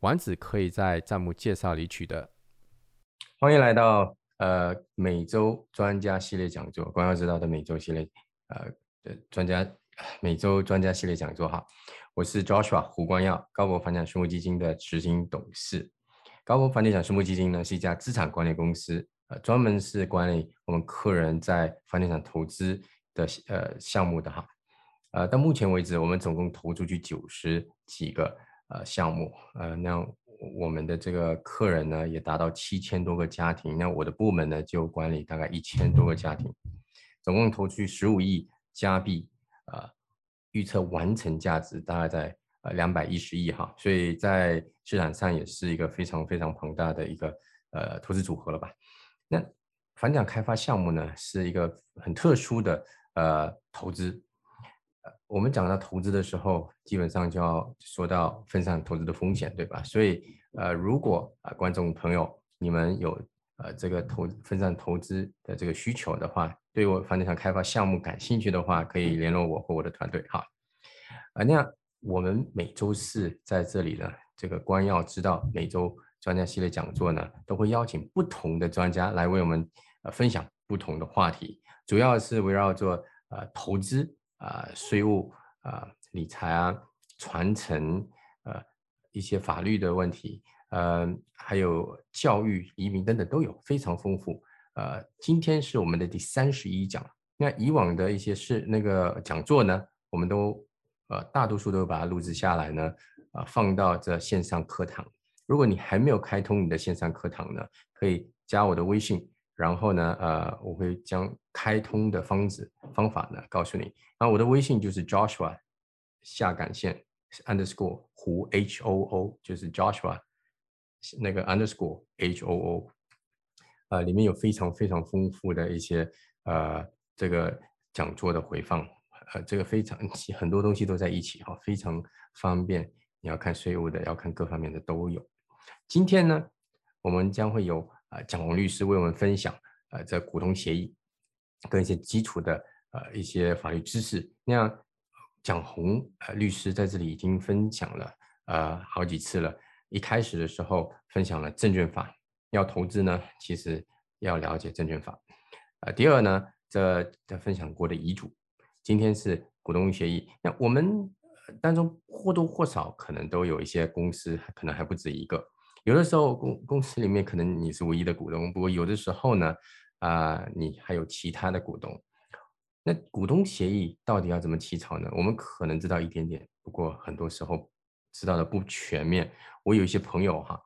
丸子可以在弹幕介绍里取得。欢迎来到呃每周专家系列讲座，光耀知道的每周系列呃的专家 每周专家系列讲座哈。我是 Joshua 胡光耀，高博房地产私募基金的执行董事。高博房地产私募基金呢是一家资产管理公司，呃专门是管理我们客人在房地产投资的呃项目的哈。呃到目前为止，我们总共投出去九十几个。呃，项目，呃，那我们的这个客人呢，也达到七千多个家庭。那我的部门呢，就管理大概一千多个家庭，总共投出去十五亿加币，呃，预测完成价值大概在呃两百一十亿哈。所以在市场上也是一个非常非常庞大的一个呃投资组合了吧？那房地产开发项目呢，是一个很特殊的呃投资。我们讲到投资的时候，基本上就要说到分散投资的风险，对吧？所以，呃，如果啊，观众朋友你们有呃这个投分散投资的这个需求的话，对我房地产开发项目感兴趣的话，可以联络我和我的团队哈。啊，那样我们每周四在这里呢，这个光耀知道每周专家系列讲座呢，都会邀请不同的专家来为我们呃分享不同的话题，主要是围绕着呃投资。啊，税务啊，理财啊，传承，呃，一些法律的问题，呃，还有教育、移民等等都有，非常丰富。呃，今天是我们的第三十一讲。那以往的一些是那个讲座呢，我们都呃大多数都把它录制下来呢，啊，放到这线上课堂。如果你还没有开通你的线上课堂呢，可以加我的微信。然后呢，呃，我会将开通的方子方法呢告诉你。然后我的微信就是 Joshua 下杆线 underscore 胡 H O O，就是 Joshua 那个 underscore H O O，呃，里面有非常非常丰富的一些呃这个讲座的回放，呃，这个非常很多东西都在一起哈，非常方便。你要看税务的，要看各方面的都有。今天呢，我们将会有。啊，蒋红律师为我们分享，呃，这股东协议跟一些基础的呃一些法律知识。那，蒋红呃律师在这里已经分享了呃好几次了。一开始的时候分享了证券法，要投资呢，其实要了解证券法。呃，第二呢，这在分享过的遗嘱。今天是股东协议。那我们当中或多或少可能都有一些公司，可能还不止一个。有的时候公公司里面可能你是唯一的股东，不过有的时候呢，啊，你还有其他的股东。那股东协议到底要怎么起草呢？我们可能知道一点点，不过很多时候知道的不全面。我有一些朋友哈，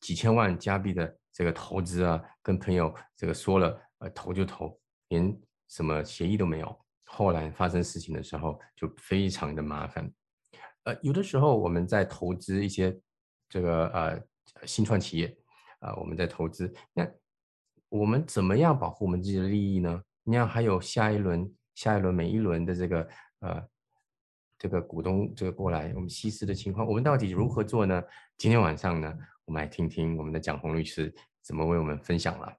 几千万加币的这个投资啊，跟朋友这个说了，呃，投就投，连什么协议都没有。后来发生事情的时候就非常的麻烦。呃，有的时候我们在投资一些这个呃。新创企业，啊，我们在投资，那我们怎么样保护我们自己的利益呢？你看，还有下一轮、下一轮、每一轮的这个呃，这个股东这个过来，我们稀释的情况，我们到底如何做呢？今天晚上呢，我们来听听我们的蒋红律师怎么为我们分享了。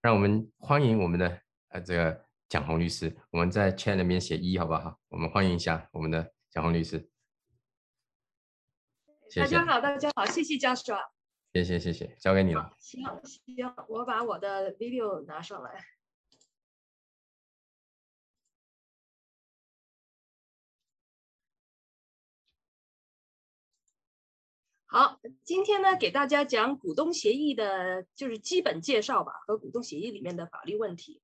让我们欢迎我们的呃这个蒋红律师，我们在 chat 里面写一，好不好？我们欢迎一下我们的蒋红律师。大家好，大家好，谢谢教授。谢谢谢谢，交给你了。行行，我把我的 video 拿上来。好，今天呢，给大家讲股东协议的，就是基本介绍吧，和股东协议里面的法律问题。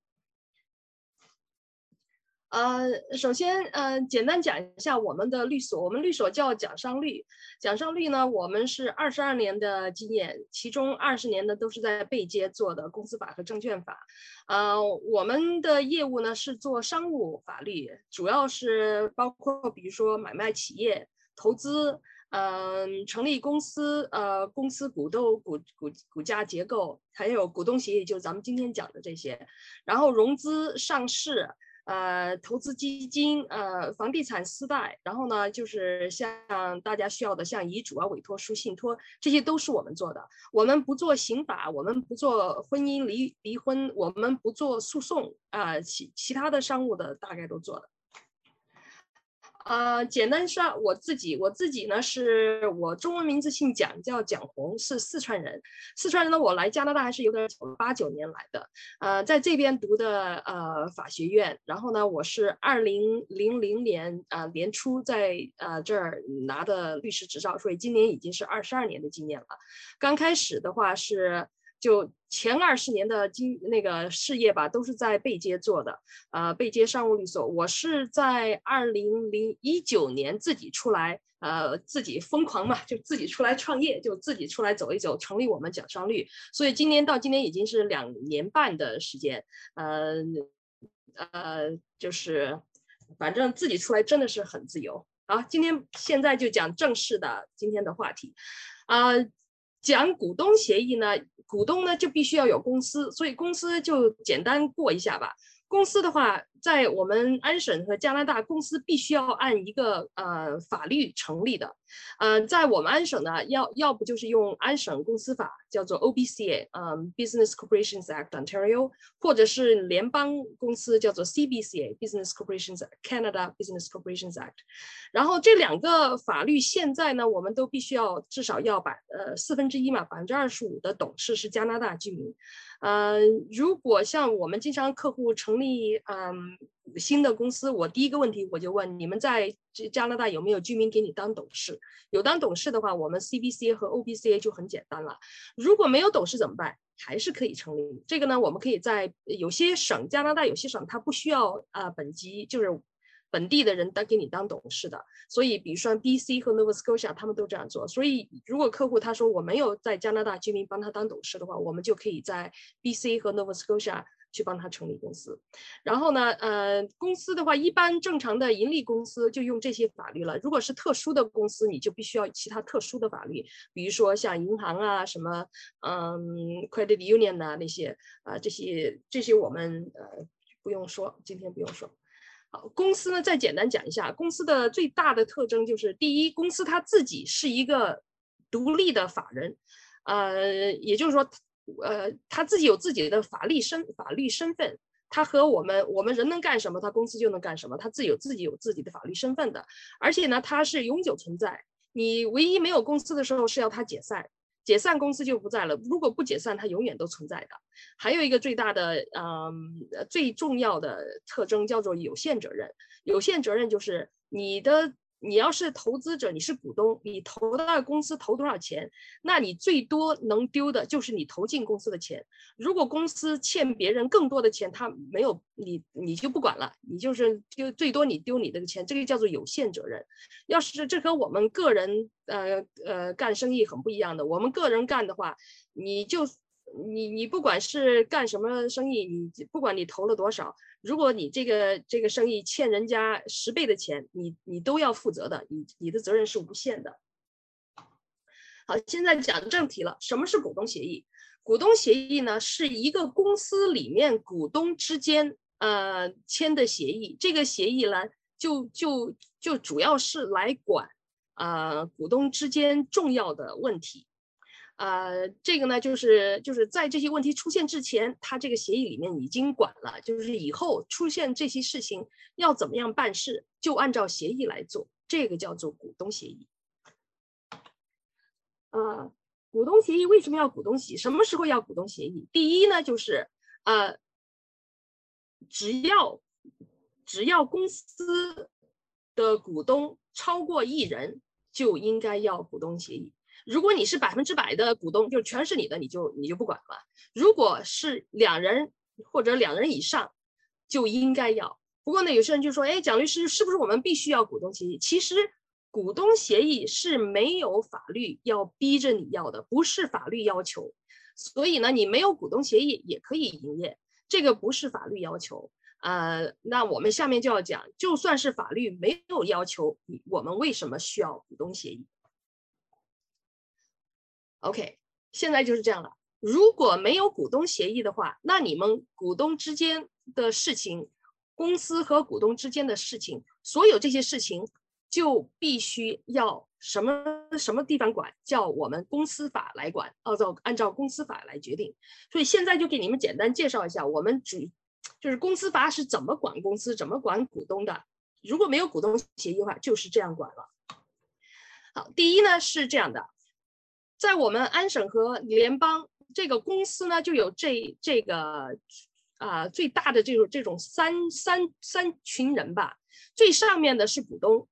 呃，首先，呃，简单讲一下我们的律所。我们律所叫蒋尚律，蒋尚律呢，我们是二十二年的经验，其中二十年的都是在背街做的公司法和证券法。呃，我们的业务呢是做商务法律，主要是包括比如说买卖企业、投资。嗯，成立公司，呃，公司股东股股股价结构，还有股东协议，就是咱们今天讲的这些。然后融资、上市，呃，投资基金，呃，房地产私贷。然后呢，就是像大家需要的，像遗嘱啊、委托书、信托，这些都是我们做的。我们不做刑法，我们不做婚姻离离婚，我们不做诉讼啊，其其他的商务的大概都做的。呃，简单说，我自己，我自己呢，是我中文名字姓蒋，叫蒋红，是四川人。四川人呢，我来加拿大还是有点早，八九年来的。呃，在这边读的呃法学院，然后呢，我是二零零零年啊年初在呃这儿拿的律师执照，所以今年已经是二十二年的经验了。刚开始的话是。就前二十年的经那个事业吧，都是在贝街做的，呃，贝街商务律所。我是在二零零一九年自己出来，呃，自己疯狂嘛，就自己出来创业，就自己出来走一走，成立我们讲商律。所以今年到今年已经是两年半的时间，呃，呃，就是反正自己出来真的是很自由。好，今天现在就讲正式的今天的话题，啊。讲股东协议呢，股东呢就必须要有公司，所以公司就简单过一下吧。公司的话，在我们安省和加拿大，公司必须要按一个呃法律成立的。呃，在我们安省呢，要要不就是用安省公司法，叫做 OBCA，嗯，Business Corporations Act Ontario，或者是联邦公司叫做 CBCA，Business Corporations Canada Business Corporations Act。然后这两个法律现在呢，我们都必须要至少要百呃四分之一嘛，百分之二十五的董事是加拿大居民。嗯，如果像我们经常客户成立嗯新的公司，我第一个问题我就问你们在加拿大有没有居民给你当董事？有当董事的话，我们 CBC 和 OBCA 就很简单了。如果没有董事怎么办？还是可以成立。这个呢，我们可以在有些省，加拿大有些省它不需要啊本级就是。本地的人当给你当董事的，所以比如说 B.C. 和 Nova Scotia 他们都这样做。所以如果客户他说我没有在加拿大居民帮他当董事的话，我们就可以在 B.C. 和 Nova Scotia 去帮他成立公司。然后呢，呃，公司的话，一般正常的盈利公司就用这些法律了。如果是特殊的公司，你就必须要其他特殊的法律，比如说像银行啊，什么嗯 Credit Union 啊那些啊，这些这些我们呃不用说，今天不用说。好，公司呢，再简单讲一下，公司的最大的特征就是，第一，公司它自己是一个独立的法人，呃，也就是说，呃，他自己有自己的法律身法律身份，他和我们我们人能干什么，他公司就能干什么，他自己有自己有自己的法律身份的，而且呢，它是永久存在，你唯一没有公司的时候是要它解散。解散公司就不在了。如果不解散，它永远都存在的。还有一个最大的，嗯，最重要的特征叫做有限责任。有限责任就是你的。你要是投资者，你是股东，你投到公司投多少钱，那你最多能丢的就是你投进公司的钱。如果公司欠别人更多的钱，他没有你，你就不管了，你就是丢最多你丢你的钱，这个叫做有限责任。要是这和我们个人呃呃干生意很不一样的，我们个人干的话，你就。你你不管是干什么生意，你不管你投了多少，如果你这个这个生意欠人家十倍的钱，你你都要负责的，你你的责任是无限的。好，现在讲正题了，什么是股东协议？股东协议呢，是一个公司里面股东之间呃签的协议，这个协议呢，就就就主要是来管呃股东之间重要的问题。呃，这个呢，就是就是在这些问题出现之前，他这个协议里面已经管了，就是以后出现这些事情要怎么样办事，就按照协议来做，这个叫做股东协议。呃，股东协议为什么要股东协议？什么时候要股东协议？第一呢，就是呃，只要只要公司的股东超过一人，就应该要股东协议。如果你是百分之百的股东，就全是你的，你就你就不管了。如果是两人或者两人以上，就应该要。不过呢，有些人就说：“哎，蒋律师，是不是我们必须要股东协议？”其实，股东协议是没有法律要逼着你要的，不是法律要求。所以呢，你没有股东协议也可以营业，这个不是法律要求。呃，那我们下面就要讲，就算是法律没有要求，我们为什么需要股东协议？OK，现在就是这样了。如果没有股东协议的话，那你们股东之间的事情，公司和股东之间的事情，所有这些事情就必须要什么什么地方管，叫我们公司法来管，按照按照公司法来决定。所以现在就给你们简单介绍一下，我们主就是公司法是怎么管公司、怎么管股东的。如果没有股东协议的话，就是这样管了。好，第一呢是这样的，在我们安省和联邦。这个公司呢，就有这这个啊最大的这种这种三三三群人吧。最上面的是股东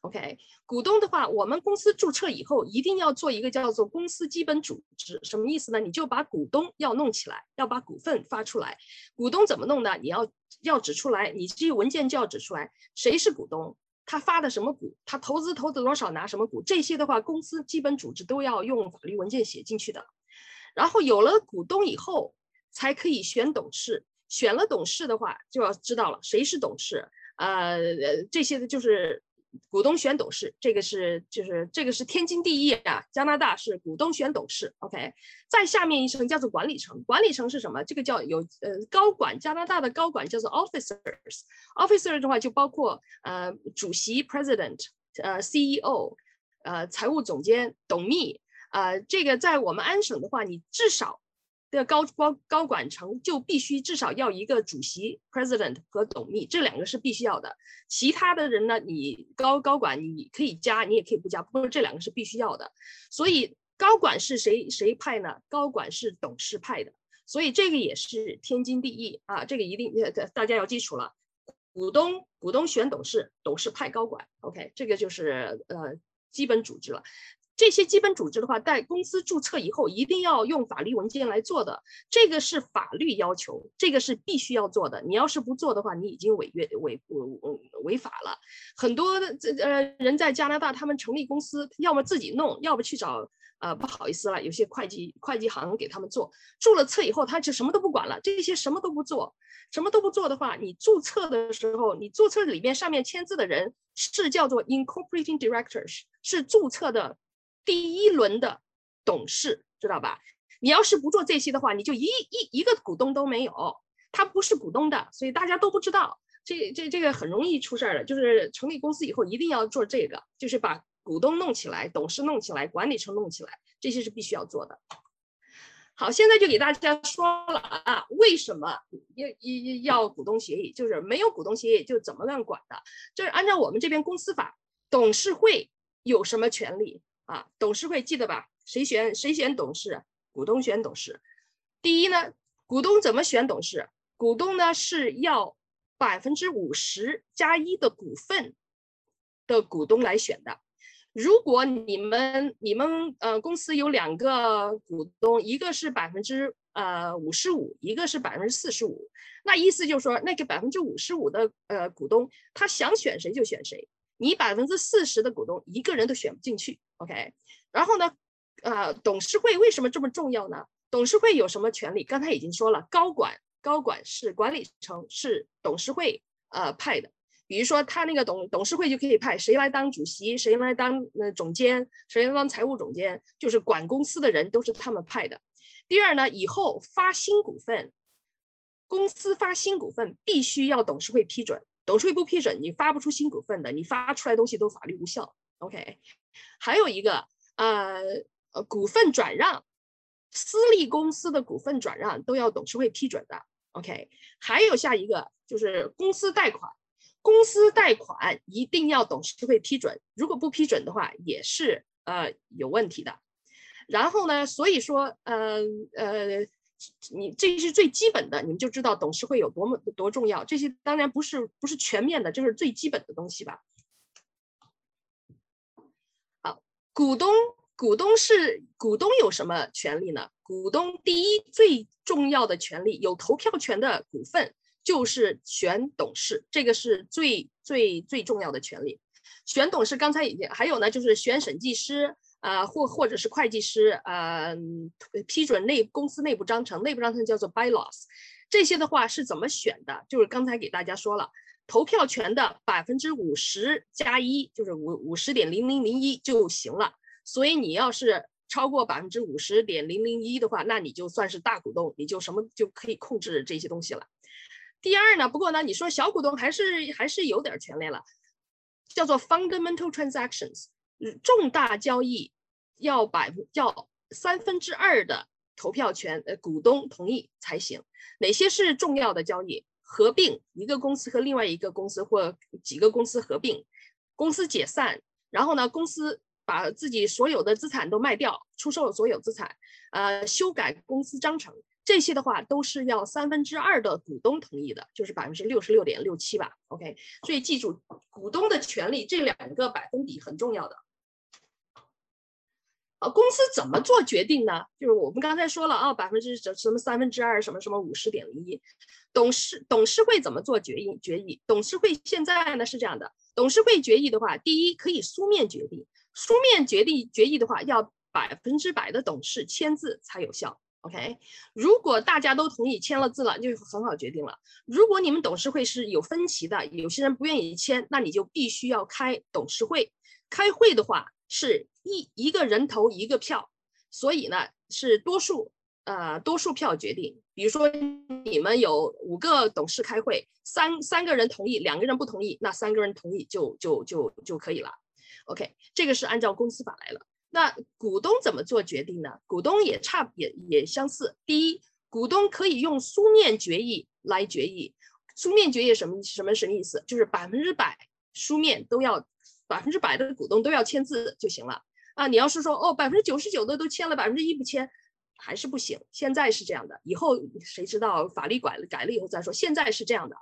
，OK，股东的话，我们公司注册以后一定要做一个叫做公司基本组织，什么意思呢？你就把股东要弄起来，要把股份发出来。股东怎么弄呢？你要要指出来，你这文件就要指出来谁是股东，他发的什么股，他投资投资多少，拿什么股，这些的话，公司基本组织都要用法律文件写进去的。然后有了股东以后，才可以选董事。选了董事的话，就要知道了谁是董事。呃，这些的就是股东选董事，这个是就是这个是天经地义啊。加拿大是股东选董事，OK。再下面一层叫做管理层，管理层是什么？这个叫有呃高管，加拿大的高管叫做 officers。officers 的话就包括呃主席 president，呃 CEO，呃财务总监董秘。呃，这个在我们安省的话，你至少的高高高管层就必须至少要一个主席 （president） 和董秘，这两个是必须要的。其他的人呢，你高高管你可以加，你也可以不加，不过这两个是必须要的。所以高管是谁谁派呢？高管是董事派的，所以这个也是天经地义啊，这个一定大家要记住了。股东股东选董事，董事派高管，OK，这个就是呃基本组织了。这些基本组织的话，在公司注册以后，一定要用法律文件来做的，这个是法律要求，这个是必须要做的。你要是不做的话，你已经违约违违违法了。很多这呃人在加拿大，他们成立公司，要么自己弄，要么去找呃不好意思了，有些会计会计行给他们做。注了册以后，他就什么都不管了，这些什么都不做，什么都不做的话，你注册的时候，你注册里面上面签字的人是叫做 incorporating directors，是注册的。第一轮的董事知道吧？你要是不做这些的话，你就一一一个股东都没有，他不是股东的，所以大家都不知道。这这这个很容易出事儿的，就是成立公司以后一定要做这个，就是把股东弄起来，董事弄起来，管理层弄起来，这些是必须要做的。好，现在就给大家说了啊，为什么要要要股东协议？就是没有股东协议就怎么样管的？就是按照我们这边公司法，董事会有什么权利？啊，董事会记得吧？谁选谁选董事？股东选董事。第一呢，股东怎么选董事？股东呢是要百分之五十加一的股份的股东来选的。如果你们你们呃公司有两个股东，一个是百分之呃五十五，一个是百分之四十五，那意思就是说，那个百分之五十五的呃股东，他想选谁就选谁。你百分之四十的股东一个人都选不进去，OK？然后呢，呃，董事会为什么这么重要呢？董事会有什么权利？刚才已经说了，高管高管是管理层，是董事会呃派的。比如说他那个董董事会就可以派谁来当主席，谁来当呃总监，谁来当财务总监，就是管公司的人都是他们派的。第二呢，以后发新股份，公司发新股份必须要董事会批准。董事会不批准，你发不出新股份的，你发出来东西都法律无效。OK，还有一个呃股份转让，私立公司的股份转让都要董事会批准的。OK，还有下一个就是公司贷款，公司贷款一定要董事会批准，如果不批准的话也是呃有问题的。然后呢，所以说呃呃。你这是最基本的，你们就知道董事会有多么多重要。这些当然不是不是全面的，就是最基本的东西吧。好，股东股东是股东有什么权利呢？股东第一最重要的权利，有投票权的股份就是选董事，这个是最最最重要的权利。选董事刚才已经还有呢，就是选审计师。啊，或或者是会计师，呃，批准内公司内部章程，内部章程叫做 bylaws，这些的话是怎么选的？就是刚才给大家说了，投票权的百分之五十加一，就是五五十点零零零一就行了。所以你要是超过百分之五十点零零一的话，那你就算是大股东，你就什么就可以控制这些东西了。第二呢，不过呢，你说小股东还是还是有点权利了，叫做 fundamental transactions，重大交易要百分要三分之二的投票权，呃，股东同意才行。哪些是重要的交易？合并一个公司和另外一个公司或几个公司合并，公司解散，然后呢，公司把自己所有的资产都卖掉，出售所有资产，呃，修改公司章程，这些的话都是要三分之二的股东同意的，就是百分之六十六点六七吧。OK，所以记住股东的权利这两个百分比很重要的。呃，公司怎么做决定呢？就是我们刚才说了啊，百分之什什么三分之二，什么什么五十点零一，董事董事会怎么做决议？决议董事会现在呢是这样的，董事会决议的话，第一可以书面决定，书面决定决议的话要百分之百的董事签字才有效。OK，如果大家都同意签了字了，就很好决定了。如果你们董事会是有分歧的，有些人不愿意签，那你就必须要开董事会。开会的话。是一一个人投一个票，所以呢是多数呃多数票决定。比如说你们有五个董事开会，三三个人同意，两个人不同意，那三个人同意就就就就可以了。OK，这个是按照公司法来了。那股东怎么做决定呢？股东也差也也相似。第一，股东可以用书面决议来决议。书面决议什么什么什么意思？就是百分之百书面都要。百分之百的股东都要签字就行了啊！你要是说哦，百分之九十九的都签了，百分之一不签，还是不行。现在是这样的，以后谁知道法律改了改了以后再说。现在是这样的，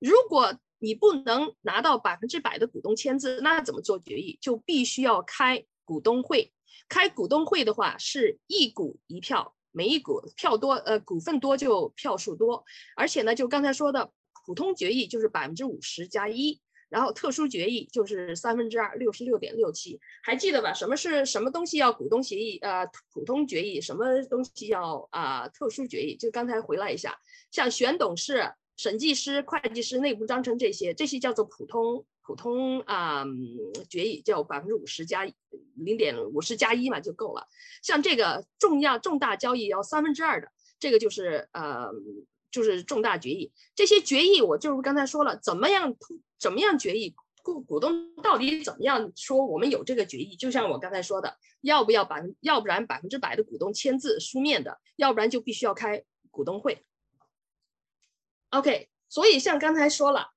如果你不能拿到百分之百的股东签字，那怎么做决议？就必须要开股东会。开股东会的话是一股一票，每一股票多，呃，股份多就票数多。而且呢，就刚才说的普通决议就是百分之五十加一。然后特殊决议就是三分之二，六十六点六七，还记得吧？什么是什么东西要股东协议？呃，普通决议，什么东西要啊特殊决议？就刚才回来一下，像选董事、审计师、会计师、内部章程这些，这些叫做普通普通啊决议，叫百分之五十加零点五十加一嘛就够了。像这个重要重大交易要三分之二的，这个就是呃。就是重大决议，这些决议我就是刚才说了，怎么样怎么样决议，股股东到底怎么样说我们有这个决议？就像我刚才说的，要不要百分，要不然百分之百的股东签字书面的，要不然就必须要开股东会。OK，所以像刚才说了，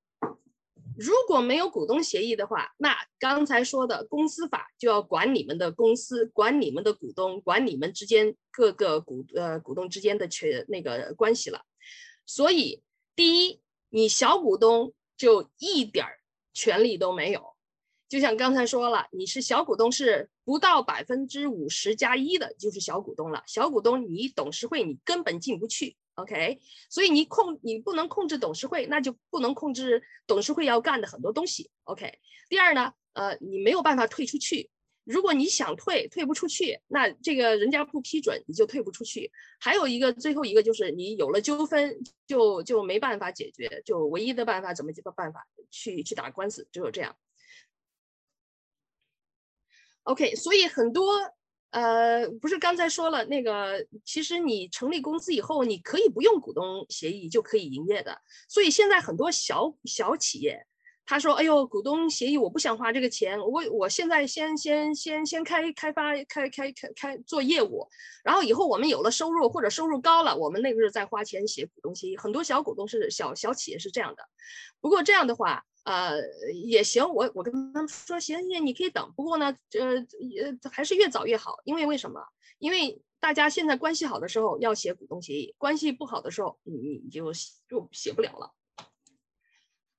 如果没有股东协议的话，那刚才说的公司法就要管你们的公司，管你们的股东，管你们之间各个股呃股东之间的权那个关系了。所以，第一，你小股东就一点儿权利都没有。就像刚才说了，你是小股东，是不到百分之五十加一的，就是小股东了。小股东，你董事会你根本进不去，OK？所以你控你不能控制董事会，那就不能控制董事会要干的很多东西，OK？第二呢，呃，你没有办法退出去。如果你想退，退不出去，那这个人家不批准，你就退不出去。还有一个，最后一个就是你有了纠纷，就就没办法解决，就唯一的办法怎么个办法去去打官司，只有这样。OK，所以很多呃，不是刚才说了那个，其实你成立公司以后，你可以不用股东协议就可以营业的。所以现在很多小小企业。他说：“哎呦，股东协议我不想花这个钱，我我现在先先先先开开发开开开开做业务，然后以后我们有了收入或者收入高了，我们那个时候再花钱写股东协议。很多小股东是小小企业是这样的，不过这样的话，呃也行，我我跟他们说行行，你可以等。不过呢，呃呃还是越早越好，因为为什么？因为大家现在关系好的时候要写股东协议，关系不好的时候你你就就写不了了。”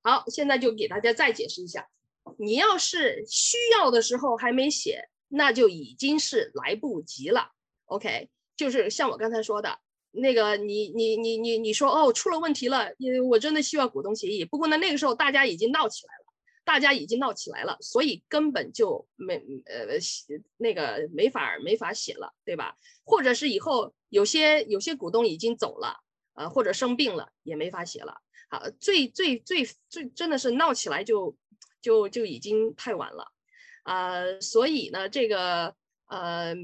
好，现在就给大家再解释一下，你要是需要的时候还没写，那就已经是来不及了。OK，就是像我刚才说的那个，你你你你你说哦，出了问题了，因为我真的需要股东协议。不过呢，那个时候大家已经闹起来了，大家已经闹起来了，所以根本就没呃写那个没法没法写了，对吧？或者是以后有些有些股东已经走了，呃，或者生病了，也没法写了。好，最最最最真的是闹起来就就就已经太晚了，啊，所以呢，这个呃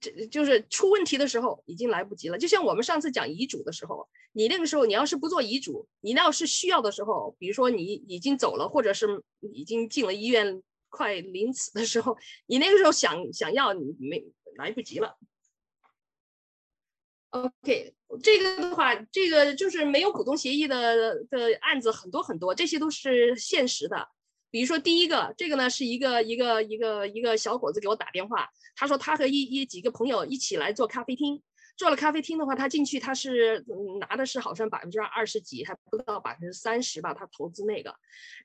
这就是出问题的时候已经来不及了。就像我们上次讲遗嘱的时候，你那个时候你要是不做遗嘱，你要是需要的时候，比如说你已经走了，或者是已经进了医院，快临死的时候，你那个时候想想要，你没来不及了。OK，这个的话，这个就是没有股东协议的的案子很多很多，这些都是现实的。比如说第一个，这个呢是一个一个一个一个小伙子给我打电话，他说他和一一几个朋友一起来做咖啡厅，做了咖啡厅的话，他进去他是拿的是好像百分之二十几，还不到百分之三十吧，他投资那个，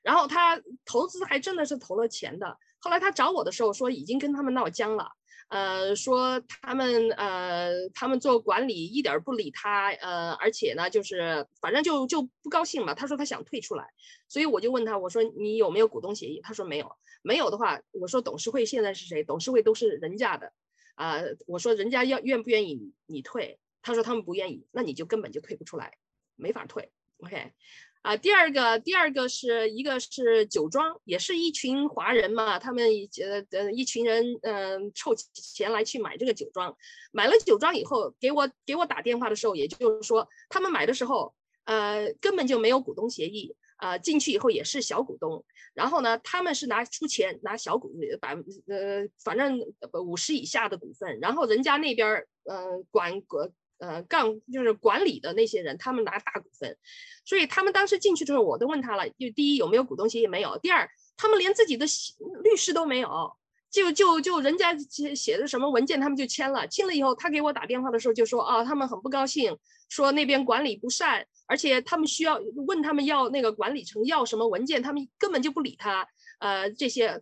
然后他投资还真的是投了钱的。后来他找我的时候说已经跟他们闹僵了。呃，说他们呃，他们做管理一点不理他，呃，而且呢，就是反正就就不高兴嘛。他说他想退出来，所以我就问他，我说你有没有股东协议？他说没有，没有的话，我说董事会现在是谁？董事会都是人家的，啊，我说人家要愿不愿意你退？他说他们不愿意，那你就根本就退不出来，没法退。OK。啊，第二个，第二个是一个是酒庄，也是一群华人嘛，他们呃呃一群人，嗯，凑钱来去买这个酒庄，买了酒庄以后，给我给我打电话的时候，也就是说，他们买的时候，呃，根本就没有股东协议，啊，进去以后也是小股东，然后呢，他们是拿出钱拿小股百呃，反正五十以下的股份，然后人家那边嗯，管管。呃，杠就是管理的那些人，他们拿大股份，所以他们当时进去之后，我都问他了，就第一有没有股东协议没有，第二他们连自己的律师都没有，就就就人家写写的什么文件，他们就签了，签了以后，他给我打电话的时候就说啊，他们很不高兴，说那边管理不善，而且他们需要问他们要那个管理层要什么文件，他们根本就不理他。呃，这些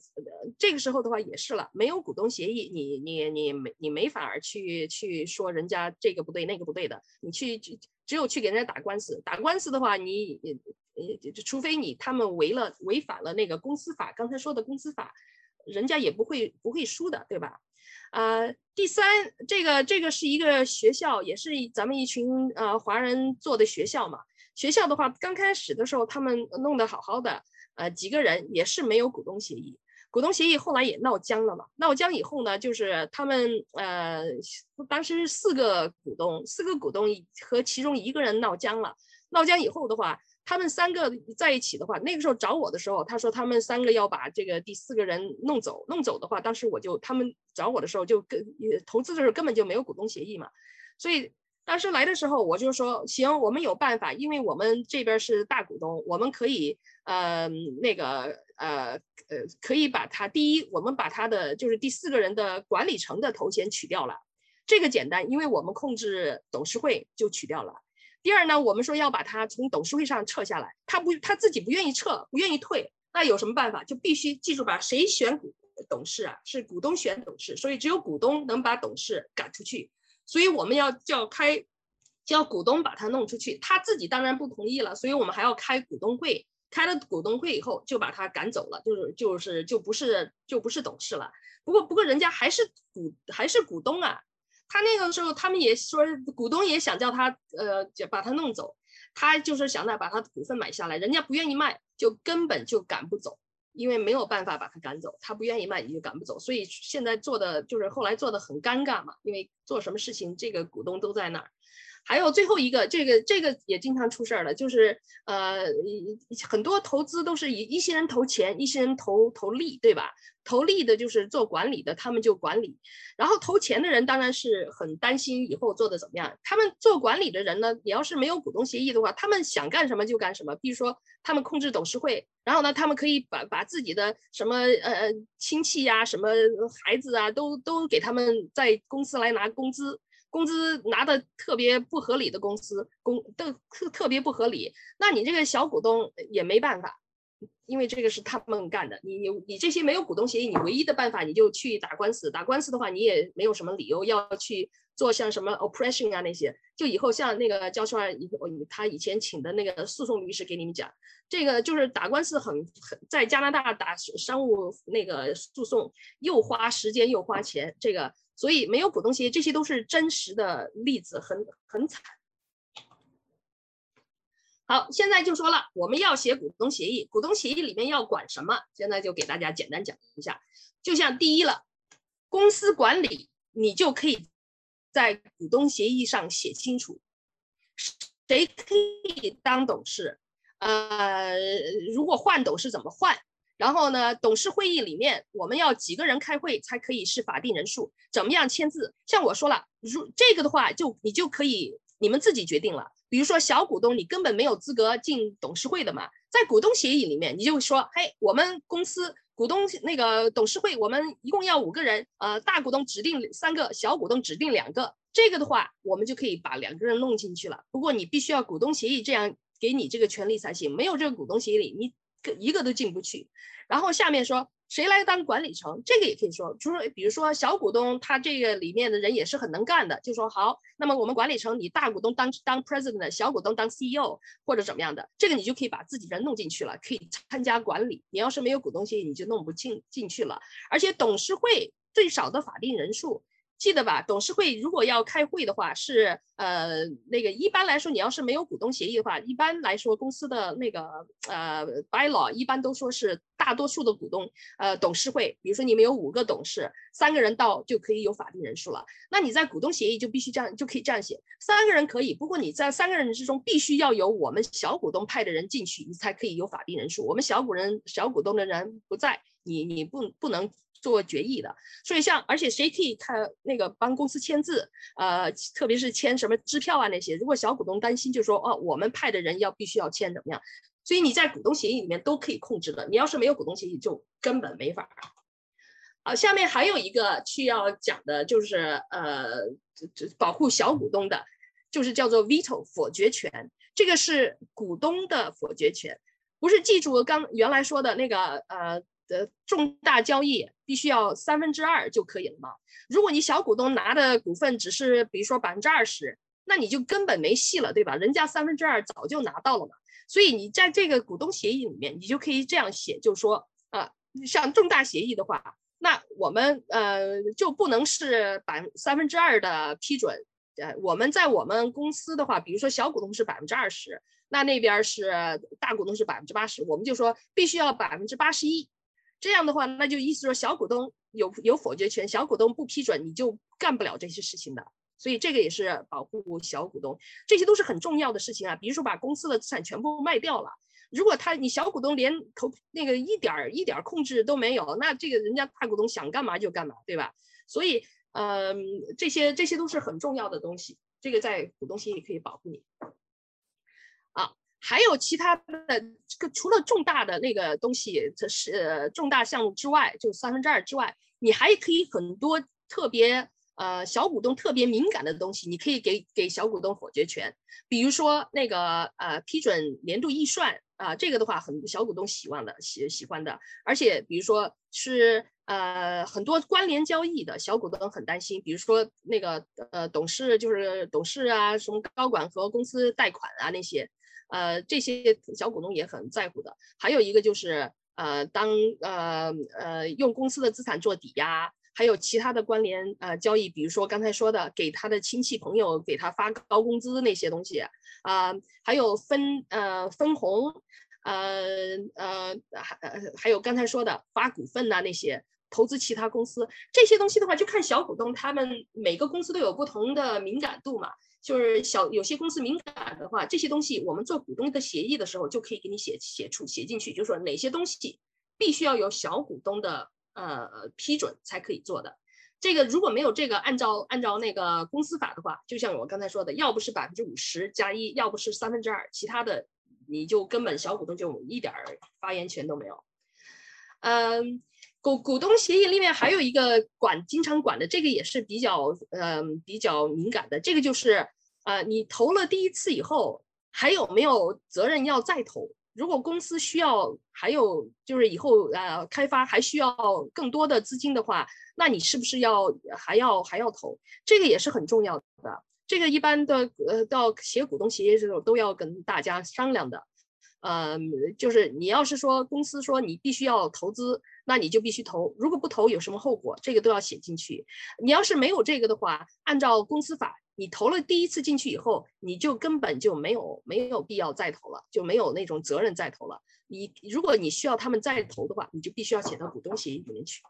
这个时候的话也是了，没有股东协议，你你你没你没法儿去去说人家这个不对那个不对的，你去只有去给人家打官司，打官司的话，你呃除非你他们违了违反了那个公司法，刚才说的公司法，人家也不会不会输的，对吧？啊，第三，这个这个是一个学校，也是咱们一群呃华人做的学校嘛，学校的话刚开始的时候他们弄得好好的。呃，几个人也是没有股东协议，股东协议后来也闹僵了嘛。闹僵以后呢，就是他们呃，当时四个股东，四个股东和其中一个人闹僵了。闹僵以后的话，他们三个在一起的话，那个时候找我的时候，他说他们三个要把这个第四个人弄走。弄走的话，当时我就他们找我的时候就跟投资的时候根本就没有股东协议嘛，所以。当时来的时候，我就说行，我们有办法，因为我们这边是大股东，我们可以呃那个呃呃可以把他第一，我们把他的就是第四个人的管理层的头衔取掉了，这个简单，因为我们控制董事会就取掉了。第二呢，我们说要把他从董事会上撤下来，他不他自己不愿意撤，不愿意退，那有什么办法？就必须记住吧，谁选股董事啊？是股东选董事，所以只有股东能把董事赶出去。所以我们要叫开，叫股东把他弄出去，他自己当然不同意了，所以我们还要开股东会，开了股东会以后就把他赶走了，就是就是就不是就不是董事了。不过不过人家还是股还是股东啊，他那个时候他们也说股东也想叫他呃把他弄走，他就是想着把他股份买下来，人家不愿意卖，就根本就赶不走。因为没有办法把他赶走，他不愿意卖，你就赶不走，所以现在做的就是后来做的很尴尬嘛，因为做什么事情这个股东都在那儿。还有最后一个，这个这个也经常出事儿了，就是呃，很多投资都是以一些人投钱，一些人投投利，对吧？投利的就是做管理的，他们就管理；然后投钱的人当然是很担心以后做的怎么样。他们做管理的人呢，你要是没有股东协议的话，他们想干什么就干什么。比如说，他们控制董事会，然后呢，他们可以把把自己的什么呃亲戚呀、什么孩子啊，都都给他们在公司来拿工资。工资拿的特别不合理的公司，工都特特别不合理，那你这个小股东也没办法，因为这个是他们干的。你你你这些没有股东协议，你唯一的办法你就去打官司。打官司的话，你也没有什么理由要去做像什么 oppression 啊那些。就以后像那个教授以他以前请的那个诉讼律师给你们讲，这个就是打官司很很在加拿大打商务那个诉讼又花时间又花钱，这个。所以没有股东协议，这些都是真实的例子，很很惨。好，现在就说了，我们要写股东协议，股东协议里面要管什么？现在就给大家简单讲一下。就像第一了，公司管理你就可以在股东协议上写清楚，谁可以当董事，呃，如果换董事怎么换？然后呢，董事会议里面我们要几个人开会才可以是法定人数？怎么样签字？像我说了，如这个的话，就你就可以你们自己决定了。比如说小股东，你根本没有资格进董事会的嘛，在股东协议里面，你就说，嘿，我们公司股东那个董事会，我们一共要五个人，呃，大股东指定三个，小股东指定两个。这个的话，我们就可以把两个人弄进去了。不过你必须要股东协议这样给你这个权利才行，没有这个股东协议，你。一个都进不去，然后下面说谁来当管理层，这个也可以说，就是比如说小股东他这个里面的人也是很能干的，就说好，那么我们管理层你大股东当当 president，小股东当 CEO 或者怎么样的，这个你就可以把自己人弄进去了，可以参加管理。你要是没有股东协议，你就弄不进进去了。而且董事会最少的法定人数。记得吧？董事会如果要开会的话，是呃那个一般来说，你要是没有股东协议的话，一般来说公司的那个呃 bylaw 一般都说是大多数的股东呃董事会，比如说你们有五个董事，三个人到就可以有法定人数了。那你在股东协议就必须这样就可以这样写，三个人可以，不过你在三个人之中必须要有我们小股东派的人进去，你才可以有法定人数。我们小股人小股东的人不在，你你不不能。做决议的，所以像而且谁可以看那个帮公司签字，呃，特别是签什么支票啊那些，如果小股东担心，就说哦，我们派的人要必须要签怎么样？所以你在股东协议里面都可以控制的。你要是没有股东协议，就根本没法。好，下面还有一个需要讲的就是呃，这保护小股东的，就是叫做 veto 否决权，这个是股东的否决权，不是记住刚原来说的那个呃。的重大交易必须要三分之二就可以了嘛？如果你小股东拿的股份只是比如说百分之二十，那你就根本没戏了，对吧？人家三分之二早就拿到了嘛。所以你在这个股东协议里面，你就可以这样写，就说啊，像重大协议的话，那我们呃就不能是百三分之二的批准。呃，我们在我们公司的话，比如说小股东是百分之二十，那那边是大股东是百分之八十，我们就说必须要百分之八十一。这样的话，那就意思说小股东有有否决权，小股东不批准你就干不了这些事情的。所以这个也是保护小股东，这些都是很重要的事情啊。比如说把公司的资产全部卖掉了，如果他你小股东连投那个一点儿一点儿控制都没有，那这个人家大股东想干嘛就干嘛，对吧？所以，嗯，这些这些都是很重要的东西，这个在股东协议可以保护你。还有其他的这个，除了重大的那个东西，这是重大项目之外，就三分之二之外，你还可以很多特别呃小股东特别敏感的东西，你可以给给小股东否决权。比如说那个呃批准年度预算啊，这个的话很小股东喜欢的喜喜欢的。而且比如说是呃很多关联交易的小股东很担心，比如说那个呃董事就是董事啊，什么高管和公司贷款啊那些。呃，这些小股东也很在乎的。还有一个就是，呃，当呃呃用公司的资产做抵押，还有其他的关联呃交易，比如说刚才说的给他的亲戚朋友给他发高工资那些东西啊，还有分呃分红，呃呃还还有刚才说的发股份呐那些，投资其他公司这些东西的话，就看小股东他们每个公司都有不同的敏感度嘛。就是小有些公司敏感的话，这些东西我们做股东的协议的时候就可以给你写写出写进去，就是说哪些东西必须要有小股东的呃批准才可以做的。这个如果没有这个，按照按照那个公司法的话，就像我刚才说的，要不是百分之五十加一，要不是三分之二，其他的你就根本小股东就一点发言权都没有。嗯。股股东协议里面还有一个管经常管的，这个也是比较嗯比较敏感的。这个就是呃，你投了第一次以后，还有没有责任要再投？如果公司需要还有就是以后呃开发还需要更多的资金的话，那你是不是要还要还要投？这个也是很重要的。这个一般的呃到写股东协议的时候都要跟大家商量的。呃，就是你要是说公司说你必须要投资。那你就必须投，如果不投有什么后果，这个都要写进去。你要是没有这个的话，按照公司法，你投了第一次进去以后，你就根本就没有没有必要再投了，就没有那种责任再投了。你如果你需要他们再投的话，你就必须要写到股东协议里面去。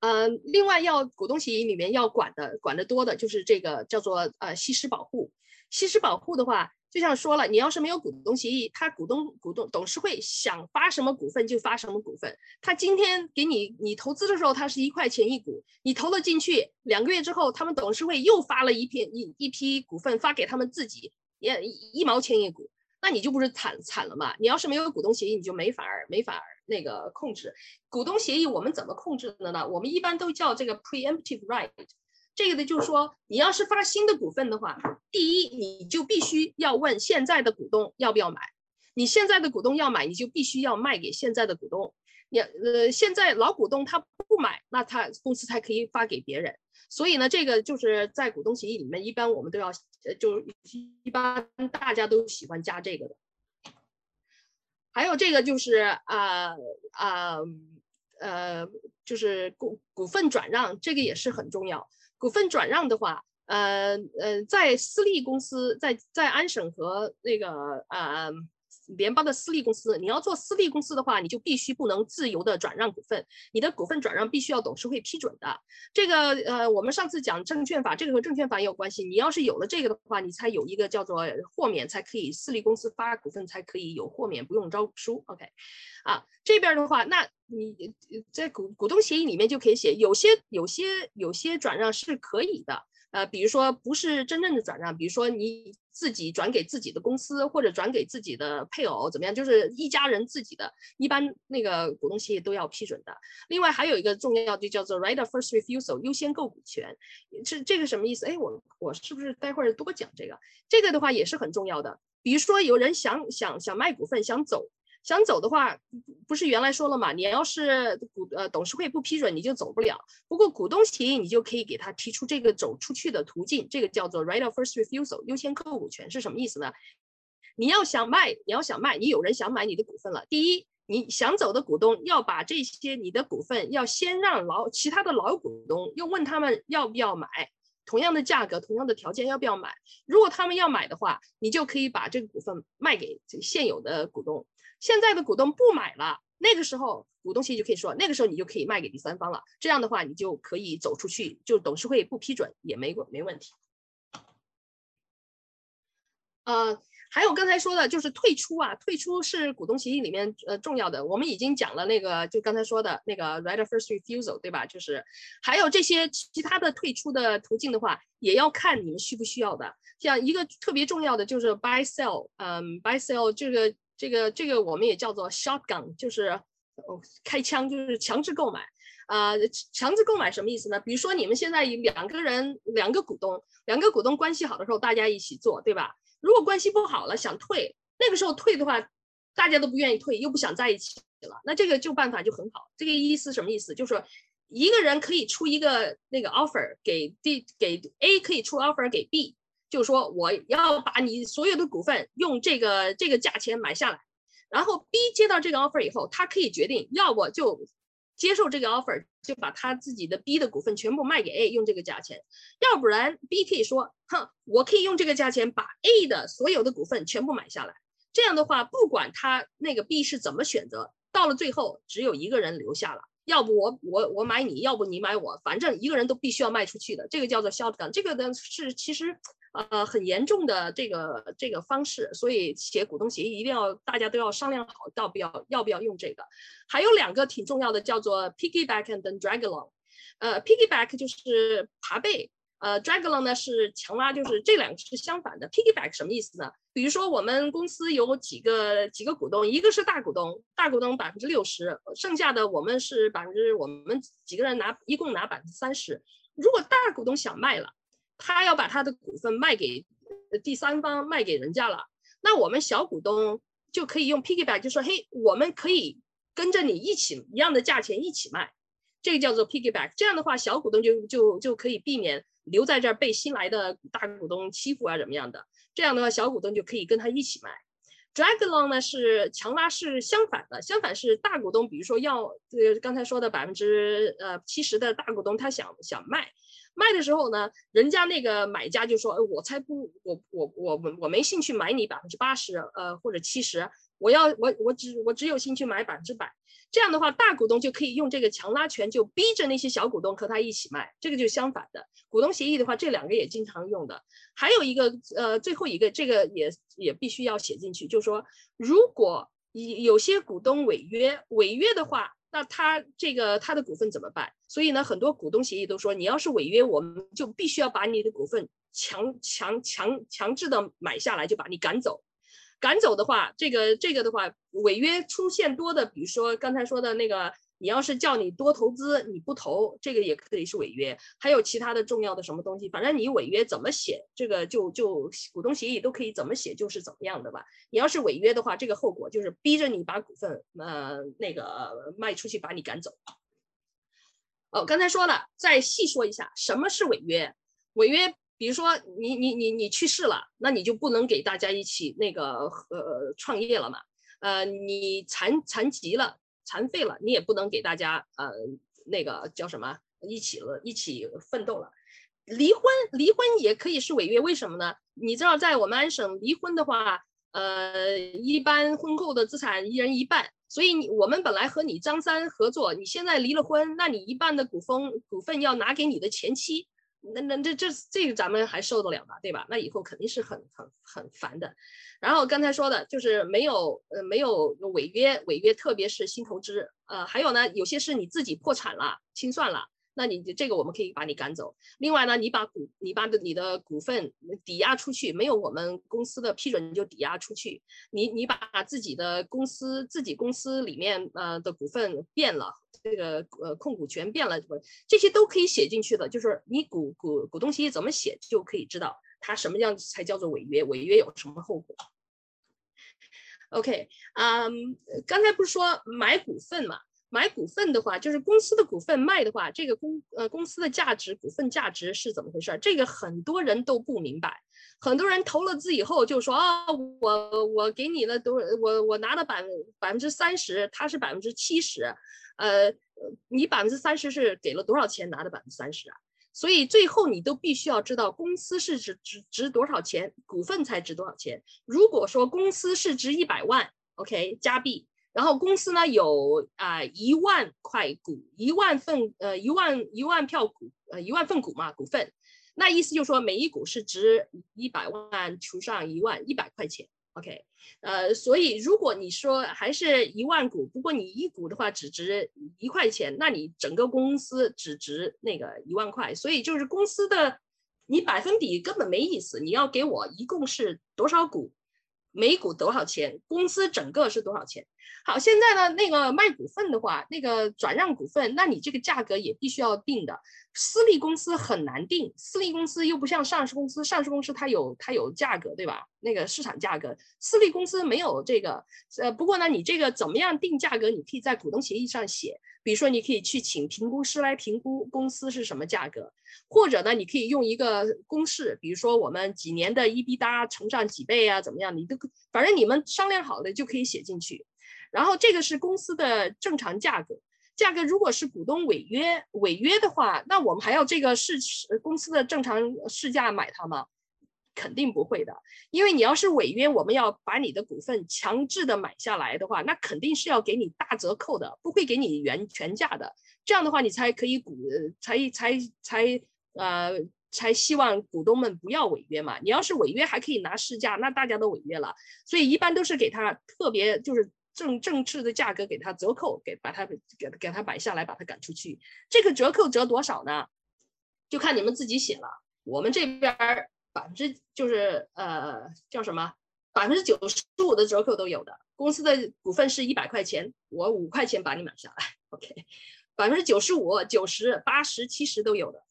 呃，另外要股东协议里面要管的管的多的就是这个叫做呃稀释保护。稀释保护的话，就像说了，你要是没有股东协议，他股东股东董事会想发什么股份就发什么股份。他今天给你你投资的时候，他是一块钱一股，你投了进去，两个月之后，他们董事会又发了一批一一批股份发给他们自己，也一毛钱一股，那你就不是惨惨了嘛？你要是没有股东协议，你就没法儿没法儿那个控制。股东协议我们怎么控制的呢？我们一般都叫这个 preemptive right。这个的就是说，你要是发新的股份的话，第一，你就必须要问现在的股东要不要买。你现在的股东要买，你就必须要卖给现在的股东。你呃，现在老股东他不买，那他公司才可以发给别人。所以呢，这个就是在股东协议里面，一般我们都要，呃，就一般大家都喜欢加这个的。还有这个就是啊啊呃，就是股股份转让，这个也是很重要。股份转让的话，呃呃，在私立公司，在在安省和那个呃联邦的私立公司，你要做私立公司的话，你就必须不能自由的转让股份，你的股份转让必须要董事会批准的。这个呃，我们上次讲证券法，这个和证券法也有关系。你要是有了这个的话，你才有一个叫做豁免，才可以私立公司发股份才可以有豁免，不用招股书。OK，啊，这边的话，那。你在股股东协议里面就可以写，有些有些有些转让是可以的，呃，比如说不是真正的转让，比如说你自己转给自己的公司或者转给自己的配偶怎么样，就是一家人自己的，一般那个股东协议都要批准的。另外还有一个重要就叫做 right of first refusal 优先购股权，这这个什么意思？哎，我我是不是待会儿多讲这个？这个的话也是很重要的。比如说有人想想想卖股份想走。想走的话，不是原来说了嘛？你要是股呃董事会不批准，你就走不了。不过股东协议你就可以给他提出这个走出去的途径，这个叫做 right of first refusal 优先购股权是什么意思呢？你要想卖，你要想卖，你有人想买你的股份了。第一，你想走的股东要把这些你的股份要先让老其他的老股东，又问他们要不要买，同样的价格，同样的条件要不要买？如果他们要买的话，你就可以把这个股份卖给现有的股东。现在的股东不买了，那个时候股东协议就可以说，那个时候你就可以卖给第三方了。这样的话，你就可以走出去，就董事会不批准也没没问题。呃，还有刚才说的就是退出啊，退出是股东协议里面呃重要的。我们已经讲了那个，就刚才说的那个 right of first refusal，对吧？就是还有这些其他的退出的途径的话，也要看你们需不需要的。像一个特别重要的就是 buy sell，嗯，buy sell 这个。这个这个我们也叫做 shotgun，就是哦开枪，就是强制购买啊。强制购买什么意思呢？比如说你们现在两个人两个股东，两个股东关系好的时候，大家一起做，对吧？如果关系不好了，想退，那个时候退的话，大家都不愿意退，又不想在一起了，那这个就办法就很好。这个意思什么意思？就是一个人可以出一个那个 offer 给 D 给 A，可以出 offer 给 B。就说，我要把你所有的股份用这个这个价钱买下来，然后 B 接到这个 offer 以后，他可以决定，要不就接受这个 offer，就把他自己的 B 的股份全部卖给 A，用这个价钱；要不然 B 可以说，哼，我可以用这个价钱把 A 的所有的股份全部买下来。这样的话，不管他那个 B 是怎么选择，到了最后只有一个人留下了。要不我我我买你，要不你买我，反正一个人都必须要卖出去的。这个叫做消涨这个呢是其实。呃，很严重的这个这个方式，所以写股东协议一定要大家都要商量好，要不要要不要用这个。还有两个挺重要的，叫做 piggyback and drag along。呃，piggyback 就是爬背，呃，drag along 呢是强拉，就是这两个是相反的。piggyback 什么意思呢？比如说我们公司有几个几个股东，一个是大股东，大股东百分之六十，剩下的我们是百分之我们几个人拿一共拿百分之三十。如果大股东想卖了。他要把他的股份卖给第三方，卖给人家了，那我们小股东就可以用 piggyback，就说嘿，我们可以跟着你一起一样的价钱一起卖，这个叫做 piggyback。这样的话，小股东就就就可以避免留在这儿被新来的大股东欺负啊，怎么样的？这样的话，小股东就可以跟他一起卖。drag along 呢是强拉，是相反的，相反是大股东，比如说要呃刚才说的百分之呃七十的大股东，他想想卖。卖的时候呢，人家那个买家就说：“我才不，我我我我我没兴趣买你百分之八十，呃或者七十，我。”要我我只我只有兴趣买百分之百。这样的话，大股东就可以用这个强拉权，就逼着那些小股东和他一起卖。这个就相反的，股东协议的话，这两个也经常用的。还有一个呃，最后一个这个也也必须要写进去，就是说，如果有有些股东违约，违约的话，那他这个他的股份怎么办？所以呢，很多股东协议都说，你要是违约，我们就必须要把你的股份强强强强制的买下来，就把你赶走。赶走的话，这个这个的话，违约出现多的，比如说刚才说的那个，你要是叫你多投资，你不投，这个也可以是违约。还有其他的重要的什么东西，反正你违约怎么写，这个就就股东协议都可以怎么写，就是怎么样的吧。你要是违约的话，这个后果就是逼着你把股份呃那个卖出去，把你赶走。哦，刚才说了，再细说一下什么是违约，违约。比如说你你你你去世了，那你就不能给大家一起那个呃创业了嘛？呃，你残残疾了、残废了，你也不能给大家呃那个叫什么一起了、一起奋斗了。离婚离婚也可以是违约，为什么呢？你知道在我们安省离婚的话，呃，一般婚后的资产一人一半，所以你我们本来和你张三合作，你现在离了婚，那你一半的股份股份要拿给你的前妻。那那这这这个咱们还受得了吗，对吧？那以后肯定是很很很烦的。然后刚才说的就是没有呃没有违约违约，特别是新投资呃还有呢有些是你自己破产了清算了。那你这个我们可以把你赶走。另外呢，你把股你把的你的股份抵押出去，没有我们公司的批准你就抵押出去。你你把自己的公司自己公司里面呃的股份变了，这个呃控股权变了，这些都可以写进去的。就是你股股股东协议怎么写，就可以知道它什么样才叫做违约，违约有什么后果。OK，嗯，刚才不是说买股份嘛？买股份的话，就是公司的股份卖的话，这个公呃公司的价值股份价值是怎么回事？这个很多人都不明白。很多人投了资以后就说啊，我我给你了多，我我拿了百百分之三十，他是百分之七十，呃，你百分之三十是给了多少钱拿的百分之三十啊？所以最后你都必须要知道公司是值值值多少钱，股份才值多少钱。如果说公司是值一百万，OK 加币。然后公司呢有啊一万块股，一万份呃一万一万票股呃一万份股嘛股份，那意思就是说每一股是值一百万除上一万一百块钱，OK，呃所以如果你说还是一万股，不过你一股的话只值一块钱，那你整个公司只值那个一万块，所以就是公司的你百分比根本没意思，你要给我一共是多少股？每股多少钱？公司整个是多少钱？好，现在呢，那个卖股份的话，那个转让股份，那你这个价格也必须要定的。私立公司很难定，私立公司又不像上市公司，上市公司它有它有价格，对吧？那个市场价格，私立公司没有这个。呃，不过呢，你这个怎么样定价格？你可以在股东协议上写。比如说，你可以去请评估师来评估公司是什么价格，或者呢，你可以用一个公式，比如说我们几年的 EBITDA 乘上几倍啊，怎么样？你都反正你们商量好了就可以写进去。然后这个是公司的正常价格，价格如果是股东违约违约的话，那我们还要这个市公司的正常市价买它吗？肯定不会的，因为你要是违约，我们要把你的股份强制的买下来的话，那肯定是要给你大折扣的，不会给你原全价的。这样的话，你才可以股才才才呃才希望股东们不要违约嘛。你要是违约还可以拿市价，那大家都违约了。所以一般都是给他特别就是正正式的价格给他折扣，给把他给给他买下来，把他赶出去。这个折扣折多少呢？就看你们自己写了。我们这边儿。百分之就是呃叫什么百分之九十五的折扣都有的，公司的股份是一百块钱，我五块钱把你买下来，OK，百分之九十五、九十八十、七十都有的。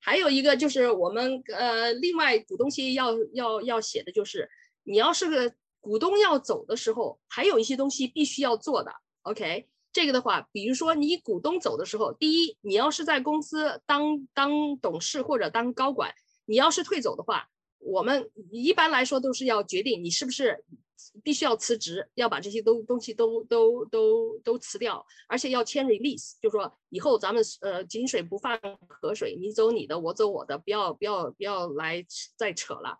还有一个就是我们呃另外股东协议要要要写的就是，你要是个股东要走的时候，还有一些东西必须要做的，OK。这个的话，比如说你股东走的时候，第一，你要是在公司当当董事或者当高管，你要是退走的话，我们一般来说都是要决定你是不是必须要辞职，要把这些都东西都都都都辞掉，而且要签 release，就说以后咱们呃井水不犯河水，你走你的，我走我的，不要不要不要来再扯了。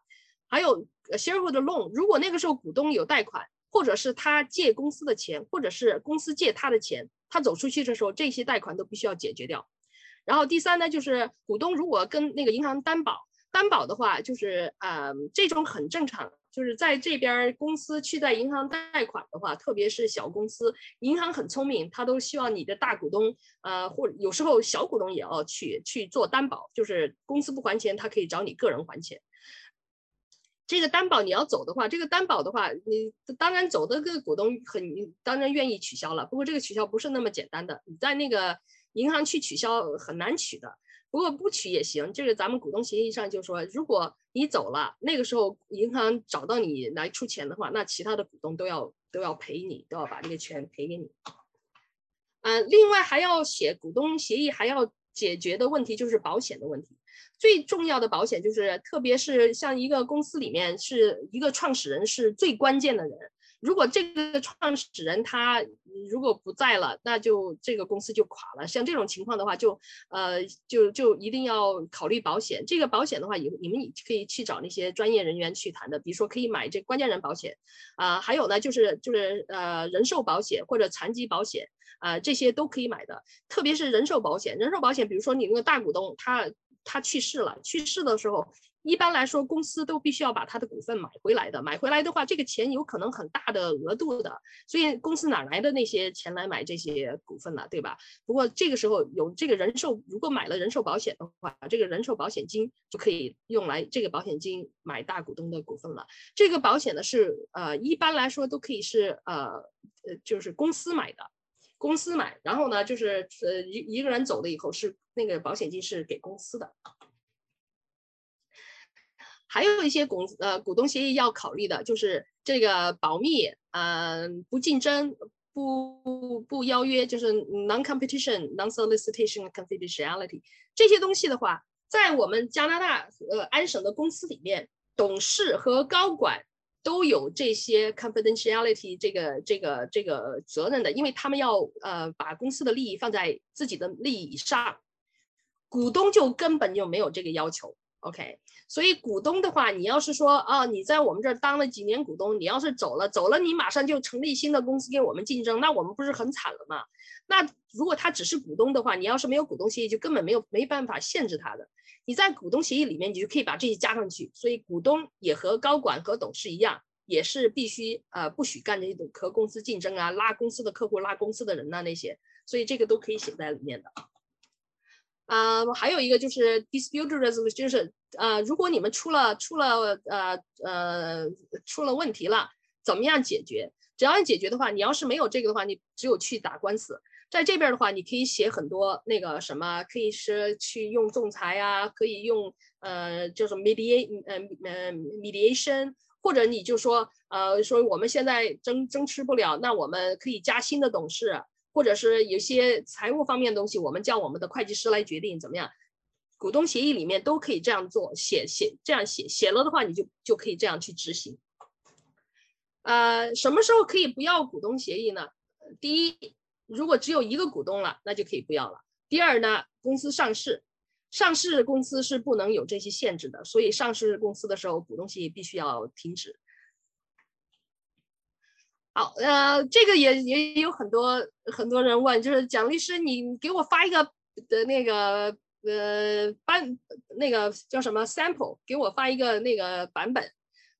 还有 shareholder loan，如果那个时候股东有贷款，或者是他借公司的钱，或者是公司借他的钱，他走出去的时候，这些贷款都必须要解决掉。然后第三呢，就是股东如果跟那个银行担保，担保的话，就是呃这种很正常。就是在这边公司去在银行贷款的话，特别是小公司，银行很聪明，他都希望你的大股东，呃，或有时候小股东也要去去做担保，就是公司不还钱，他可以找你个人还钱。这个担保你要走的话，这个担保的话，你当然走的个股东很当然愿意取消了，不过这个取消不是那么简单的，你在那个银行去取消很难取的。不过不取也行，就是咱们股东协议上就说，如果你走了，那个时候银行找到你来出钱的话，那其他的股东都要都要赔你，都要把这个钱赔给你。嗯，另外还要写股东协议，还要解决的问题就是保险的问题。最重要的保险就是，特别是像一个公司里面是一个创始人是最关键的人。如果这个创始人他如果不在了，那就这个公司就垮了。像这种情况的话，就呃就就一定要考虑保险。这个保险的话，也你们可以去找那些专业人员去谈的，比如说可以买这关键人保险啊，还有呢就是就是呃人寿保险或者残疾保险啊，这些都可以买的。特别是人寿保险，人寿保险，比如说你那个大股东他他去世了，去世的时候。一般来说，公司都必须要把他的股份买回来的。买回来的话，这个钱有可能很大的额度的，所以公司哪来的那些钱来买这些股份呢？对吧？不过这个时候有这个人寿，如果买了人寿保险的话，这个人寿保险金就可以用来这个保险金买大股东的股份了。这个保险呢是呃，一般来说都可以是呃呃，就是公司买的，公司买，然后呢就是呃一一个人走了以后是那个保险金是给公司的。还有一些股呃股东协议要考虑的，就是这个保密，嗯，不竞争，不不邀约，就是 non-competition、non-solicitation、confidentiality 这些东西的话，在我们加拿大呃安省的公司里面，董事和高管都有这些 confidentiality 这个这个这个责任的，因为他们要呃把公司的利益放在自己的利益上，股东就根本就没有这个要求。OK，所以股东的话，你要是说啊，你在我们这儿当了几年股东，你要是走了，走了，你马上就成立新的公司跟我们竞争，那我们不是很惨了吗？那如果他只是股东的话，你要是没有股东协议，就根本没有没办法限制他的。你在股东协议里面，你就可以把这些加上去。所以股东也和高管和董事一样，也是必须呃不许干这种和公司竞争啊、拉公司的客户、拉公司的人呐那些，所以这个都可以写在里面的。啊，还有一个就是 dispute resolution，就是呃，如果你们出了出了呃呃出了问题了，怎么样解决？只要你解决的话，你要是没有这个的话，你只有去打官司。在这边的话，你可以写很多那个什么，可以是去用仲裁啊，可以用呃叫什么 mediation，呃呃 mediation，或者你就说呃说我们现在争争持不了，那我们可以加新的董事。或者是有些财务方面的东西，我们叫我们的会计师来决定怎么样。股东协议里面都可以这样做，写写这样写写了的话，你就就可以这样去执行。呃，什么时候可以不要股东协议呢？第一，如果只有一个股东了，那就可以不要了。第二呢，公司上市，上市公司是不能有这些限制的，所以上市公司的时候，股东协议必须要停止。好，呃，这个也也有很多很多人问，就是蒋律师，你给我发一个的那个呃版，那个叫什么 sample，给我发一个那个版本，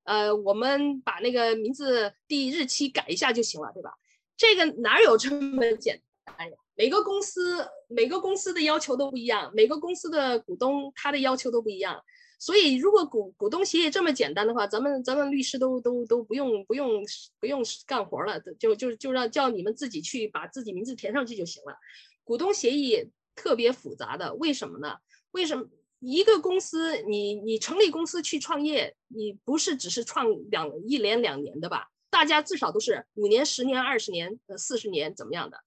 呃，我们把那个名字、地、日期改一下就行了，对吧？这个哪有这么简单呀？每个公司每个公司的要求都不一样，每个公司的股东他的要求都不一样。所以，如果股股东协议这么简单的话，咱们咱们律师都都都不用不用不用干活了，就就就让叫你们自己去把自己名字填上去就行了。股东协议特别复杂的，为什么呢？为什么一个公司你你成立公司去创业，你不是只是创两一年两年的吧？大家至少都是五年、十年、二十年、呃四十年怎么样的？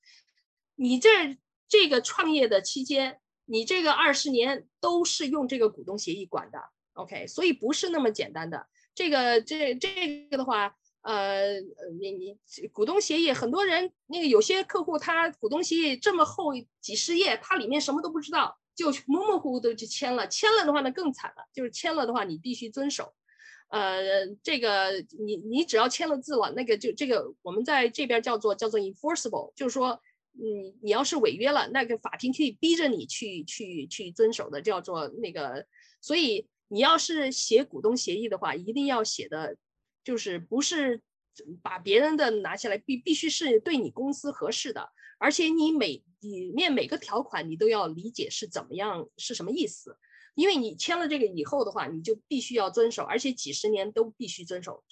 你这这个创业的期间。你这个二十年都是用这个股东协议管的，OK，所以不是那么简单的。这个这这个的话，呃，你你股东协议，很多人那个有些客户他股东协议这么厚几十页，他里面什么都不知道，就模模糊糊的就签了。签了的话呢更惨了，就是签了的话你必须遵守。呃，这个你你只要签了字了，那个就这个我们在这边叫做叫做 enforceable，就是说，你你要是违约了，那个法庭可以逼着你去去去遵守的，叫做那个。所以你要是写股东协议的话，一定要写的，就是不是把别人的拿下来，必必须是对你公司合适的，而且你每里面每个条款你都要理解是怎么样是什么意思。因为你签了这个以后的话，你就必须要遵守，而且几十年都必须遵守。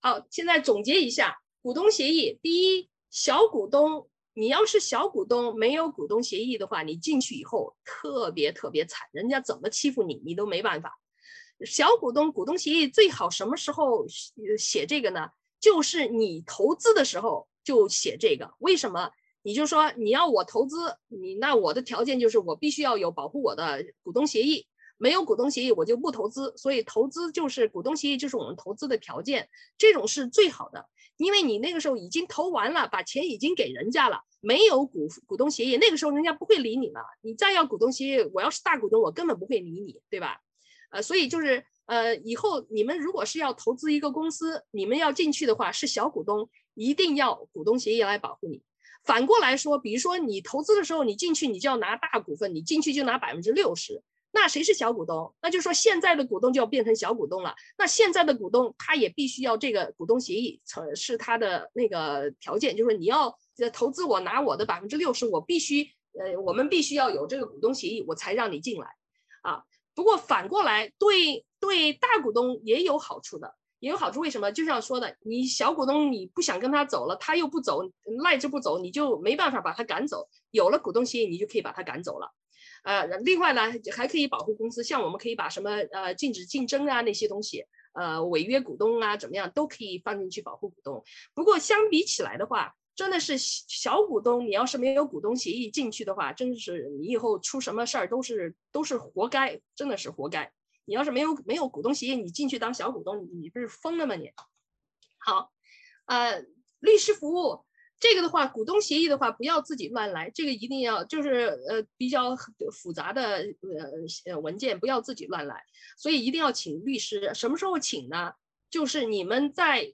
好，现在总结一下股东协议：第一，小股东，你要是小股东没有股东协议的话，你进去以后特别特别惨，人家怎么欺负你，你都没办法。小股东股东协议最好什么时候写这个呢？就是你投资的时候就写这个。为什么？你就说你要我投资你，那我的条件就是我必须要有保护我的股东协议，没有股东协议我就不投资。所以投资就是股东协议，就是我们投资的条件，这种是最好的，因为你那个时候已经投完了，把钱已经给人家了，没有股股东协议，那个时候人家不会理你了。你再要股东协议，我要是大股东，我根本不会理你，对吧？呃，所以就是呃，以后你们如果是要投资一个公司，你们要进去的话是小股东，一定要股东协议来保护你。反过来说，比如说你投资的时候，你进去你就要拿大股份，你进去就拿百分之六十，那谁是小股东？那就说现在的股东就要变成小股东了。那现在的股东他也必须要这个股东协议，成是他的那个条件，就是说你要投资我拿我的百分之六十，我必须呃，我们必须要有这个股东协议，我才让你进来啊。不过反过来对对大股东也有好处的。也有好处，为什么？就像说的，你小股东你不想跟他走了，他又不走，赖着不走，你就没办法把他赶走。有了股东协议，你就可以把他赶走了。呃，另外呢，还可以保护公司，像我们可以把什么呃禁止竞争啊那些东西，呃违约股东啊怎么样，都可以放进去保护股东。不过相比起来的话，真的是小股东，你要是没有股东协议进去的话，真的是你以后出什么事儿都是都是活该，真的是活该。你要是没有没有股东协议，你进去当小股东，你不是疯了吗？你好，呃，律师服务这个的话，股东协议的话，不要自己乱来，这个一定要就是呃比较复杂的呃文件，不要自己乱来，所以一定要请律师。什么时候请呢？就是你们在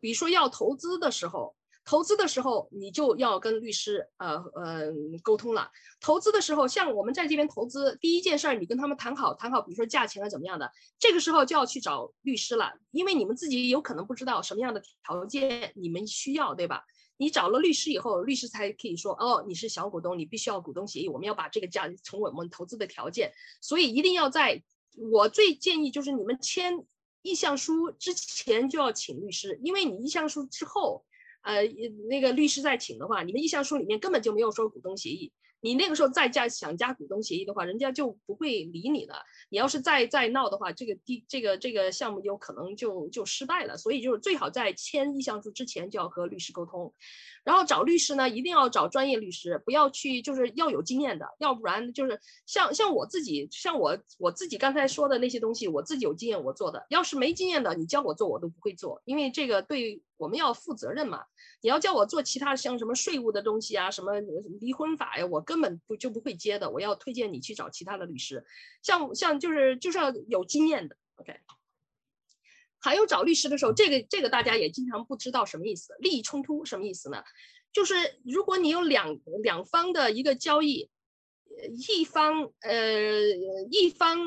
比如说要投资的时候。投资的时候，你就要跟律师呃呃沟通了。投资的时候，像我们在这边投资，第一件事儿，你跟他们谈好，谈好，比如说价钱啊怎么样的，这个时候就要去找律师了，因为你们自己有可能不知道什么样的条件你们需要，对吧？你找了律师以后，律师才可以说，哦，你是小股东，你必须要股东协议，我们要把这个价成为我们投资的条件。所以一定要在，我最建议就是你们签意向书之前就要请律师，因为你意向书之后。呃，那个律师在请的话，你们意向书里面根本就没有说股东协议。你那个时候再加想加股东协议的话，人家就不会理你了。你要是再再闹的话，这个第这个这个项目有可能就就失败了。所以就是最好在签意向书之前就要和律师沟通。然后找律师呢，一定要找专业律师，不要去就是要有经验的，要不然就是像像我自己，像我我自己刚才说的那些东西，我自己有经验我做的。要是没经验的，你教我做我都不会做，因为这个对我们要负责任嘛。你要叫我做其他像什么税务的东西啊，什么离婚法呀，我根本不就不会接的。我要推荐你去找其他的律师，像像就是就是要有经验的。OK。还有找律师的时候，这个这个大家也经常不知道什么意思，利益冲突什么意思呢？就是如果你有两两方的一个交易，一方呃一方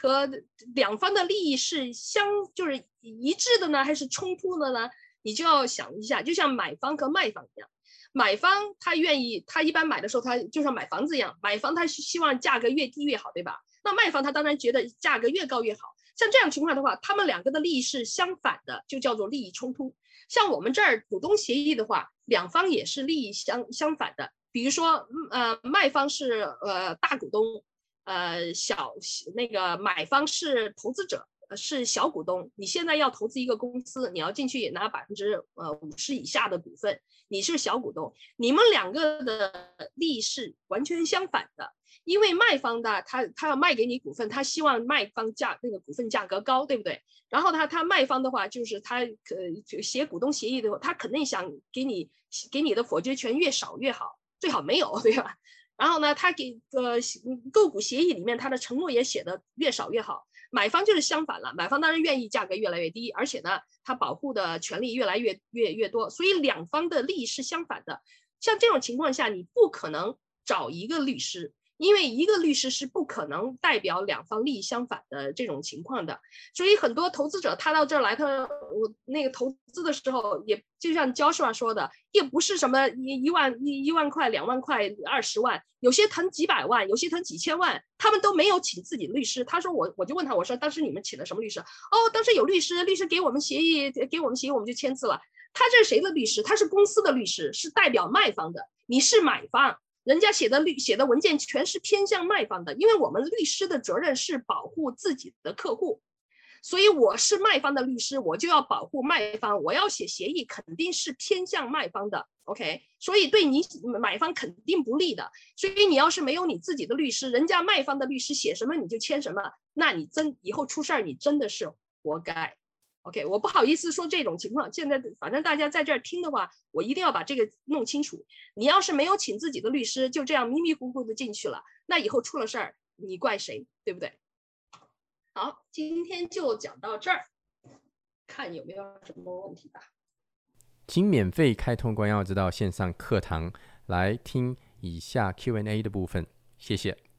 和两方的利益是相就是一致的呢，还是冲突的呢？你就要想一下，就像买方和卖方一样，买方他愿意，他一般买的时候，他就像买房子一样，买方他是希望价格越低越好，对吧？那卖方他当然觉得价格越高越好。像这样情况的话，他们两个的利益是相反的，就叫做利益冲突。像我们这儿股东协议的话，两方也是利益相相反的。比如说，呃，卖方是呃大股东，呃小那个买方是投资者，是小股东。你现在要投资一个公司，你要进去拿百分之呃五十以下的股份，你是小股东，你们两个的利益是完全相反的。因为卖方的他他要卖给你股份，他希望卖方价那个股份价格高，对不对？然后他他卖方的话，就是他呃写股东协议的话，他肯定想给你给你的否决权越少越好，最好没有，对吧？然后呢，他给呃购股协议里面他的承诺也写的越少越好。买方就是相反了，买方当然愿意价格越来越低，而且呢，他保护的权利越来越越越多，所以两方的利益是相反的。像这种情况下，你不可能找一个律师。因为一个律师是不可能代表两方利益相反的这种情况的，所以很多投资者他到这儿来，他我那个投资的时候，也就像焦师傅说的，也不是什么一一万一一万块、两万块、二十万，有些腾几百万，有些腾几千万，他们都没有请自己律师。他说我我就问他，我说当时你们请的什么律师？哦，当时有律师，律师给我们协议，给我们协议，我们就签字了。他这是谁的律师？他是公司的律师，是代表卖方的，你是买方。人家写的律写的文件全是偏向卖方的，因为我们律师的责任是保护自己的客户，所以我是卖方的律师，我就要保护卖方，我要写协议肯定是偏向卖方的，OK？所以对你买方肯定不利的。所以你要是没有你自己的律师，人家卖方的律师写什么你就签什么，那你真以后出事儿你真的是活该。OK，我不好意思说这种情况。现在反正大家在这儿听的话，我一定要把这个弄清楚。你要是没有请自己的律师，就这样迷迷糊糊的进去了，那以后出了事儿，你怪谁？对不对？好，今天就讲到这儿，看有没有什么问题吧。请免费开通关耀之道线上课堂来听以下 Q&A 的部分，谢谢。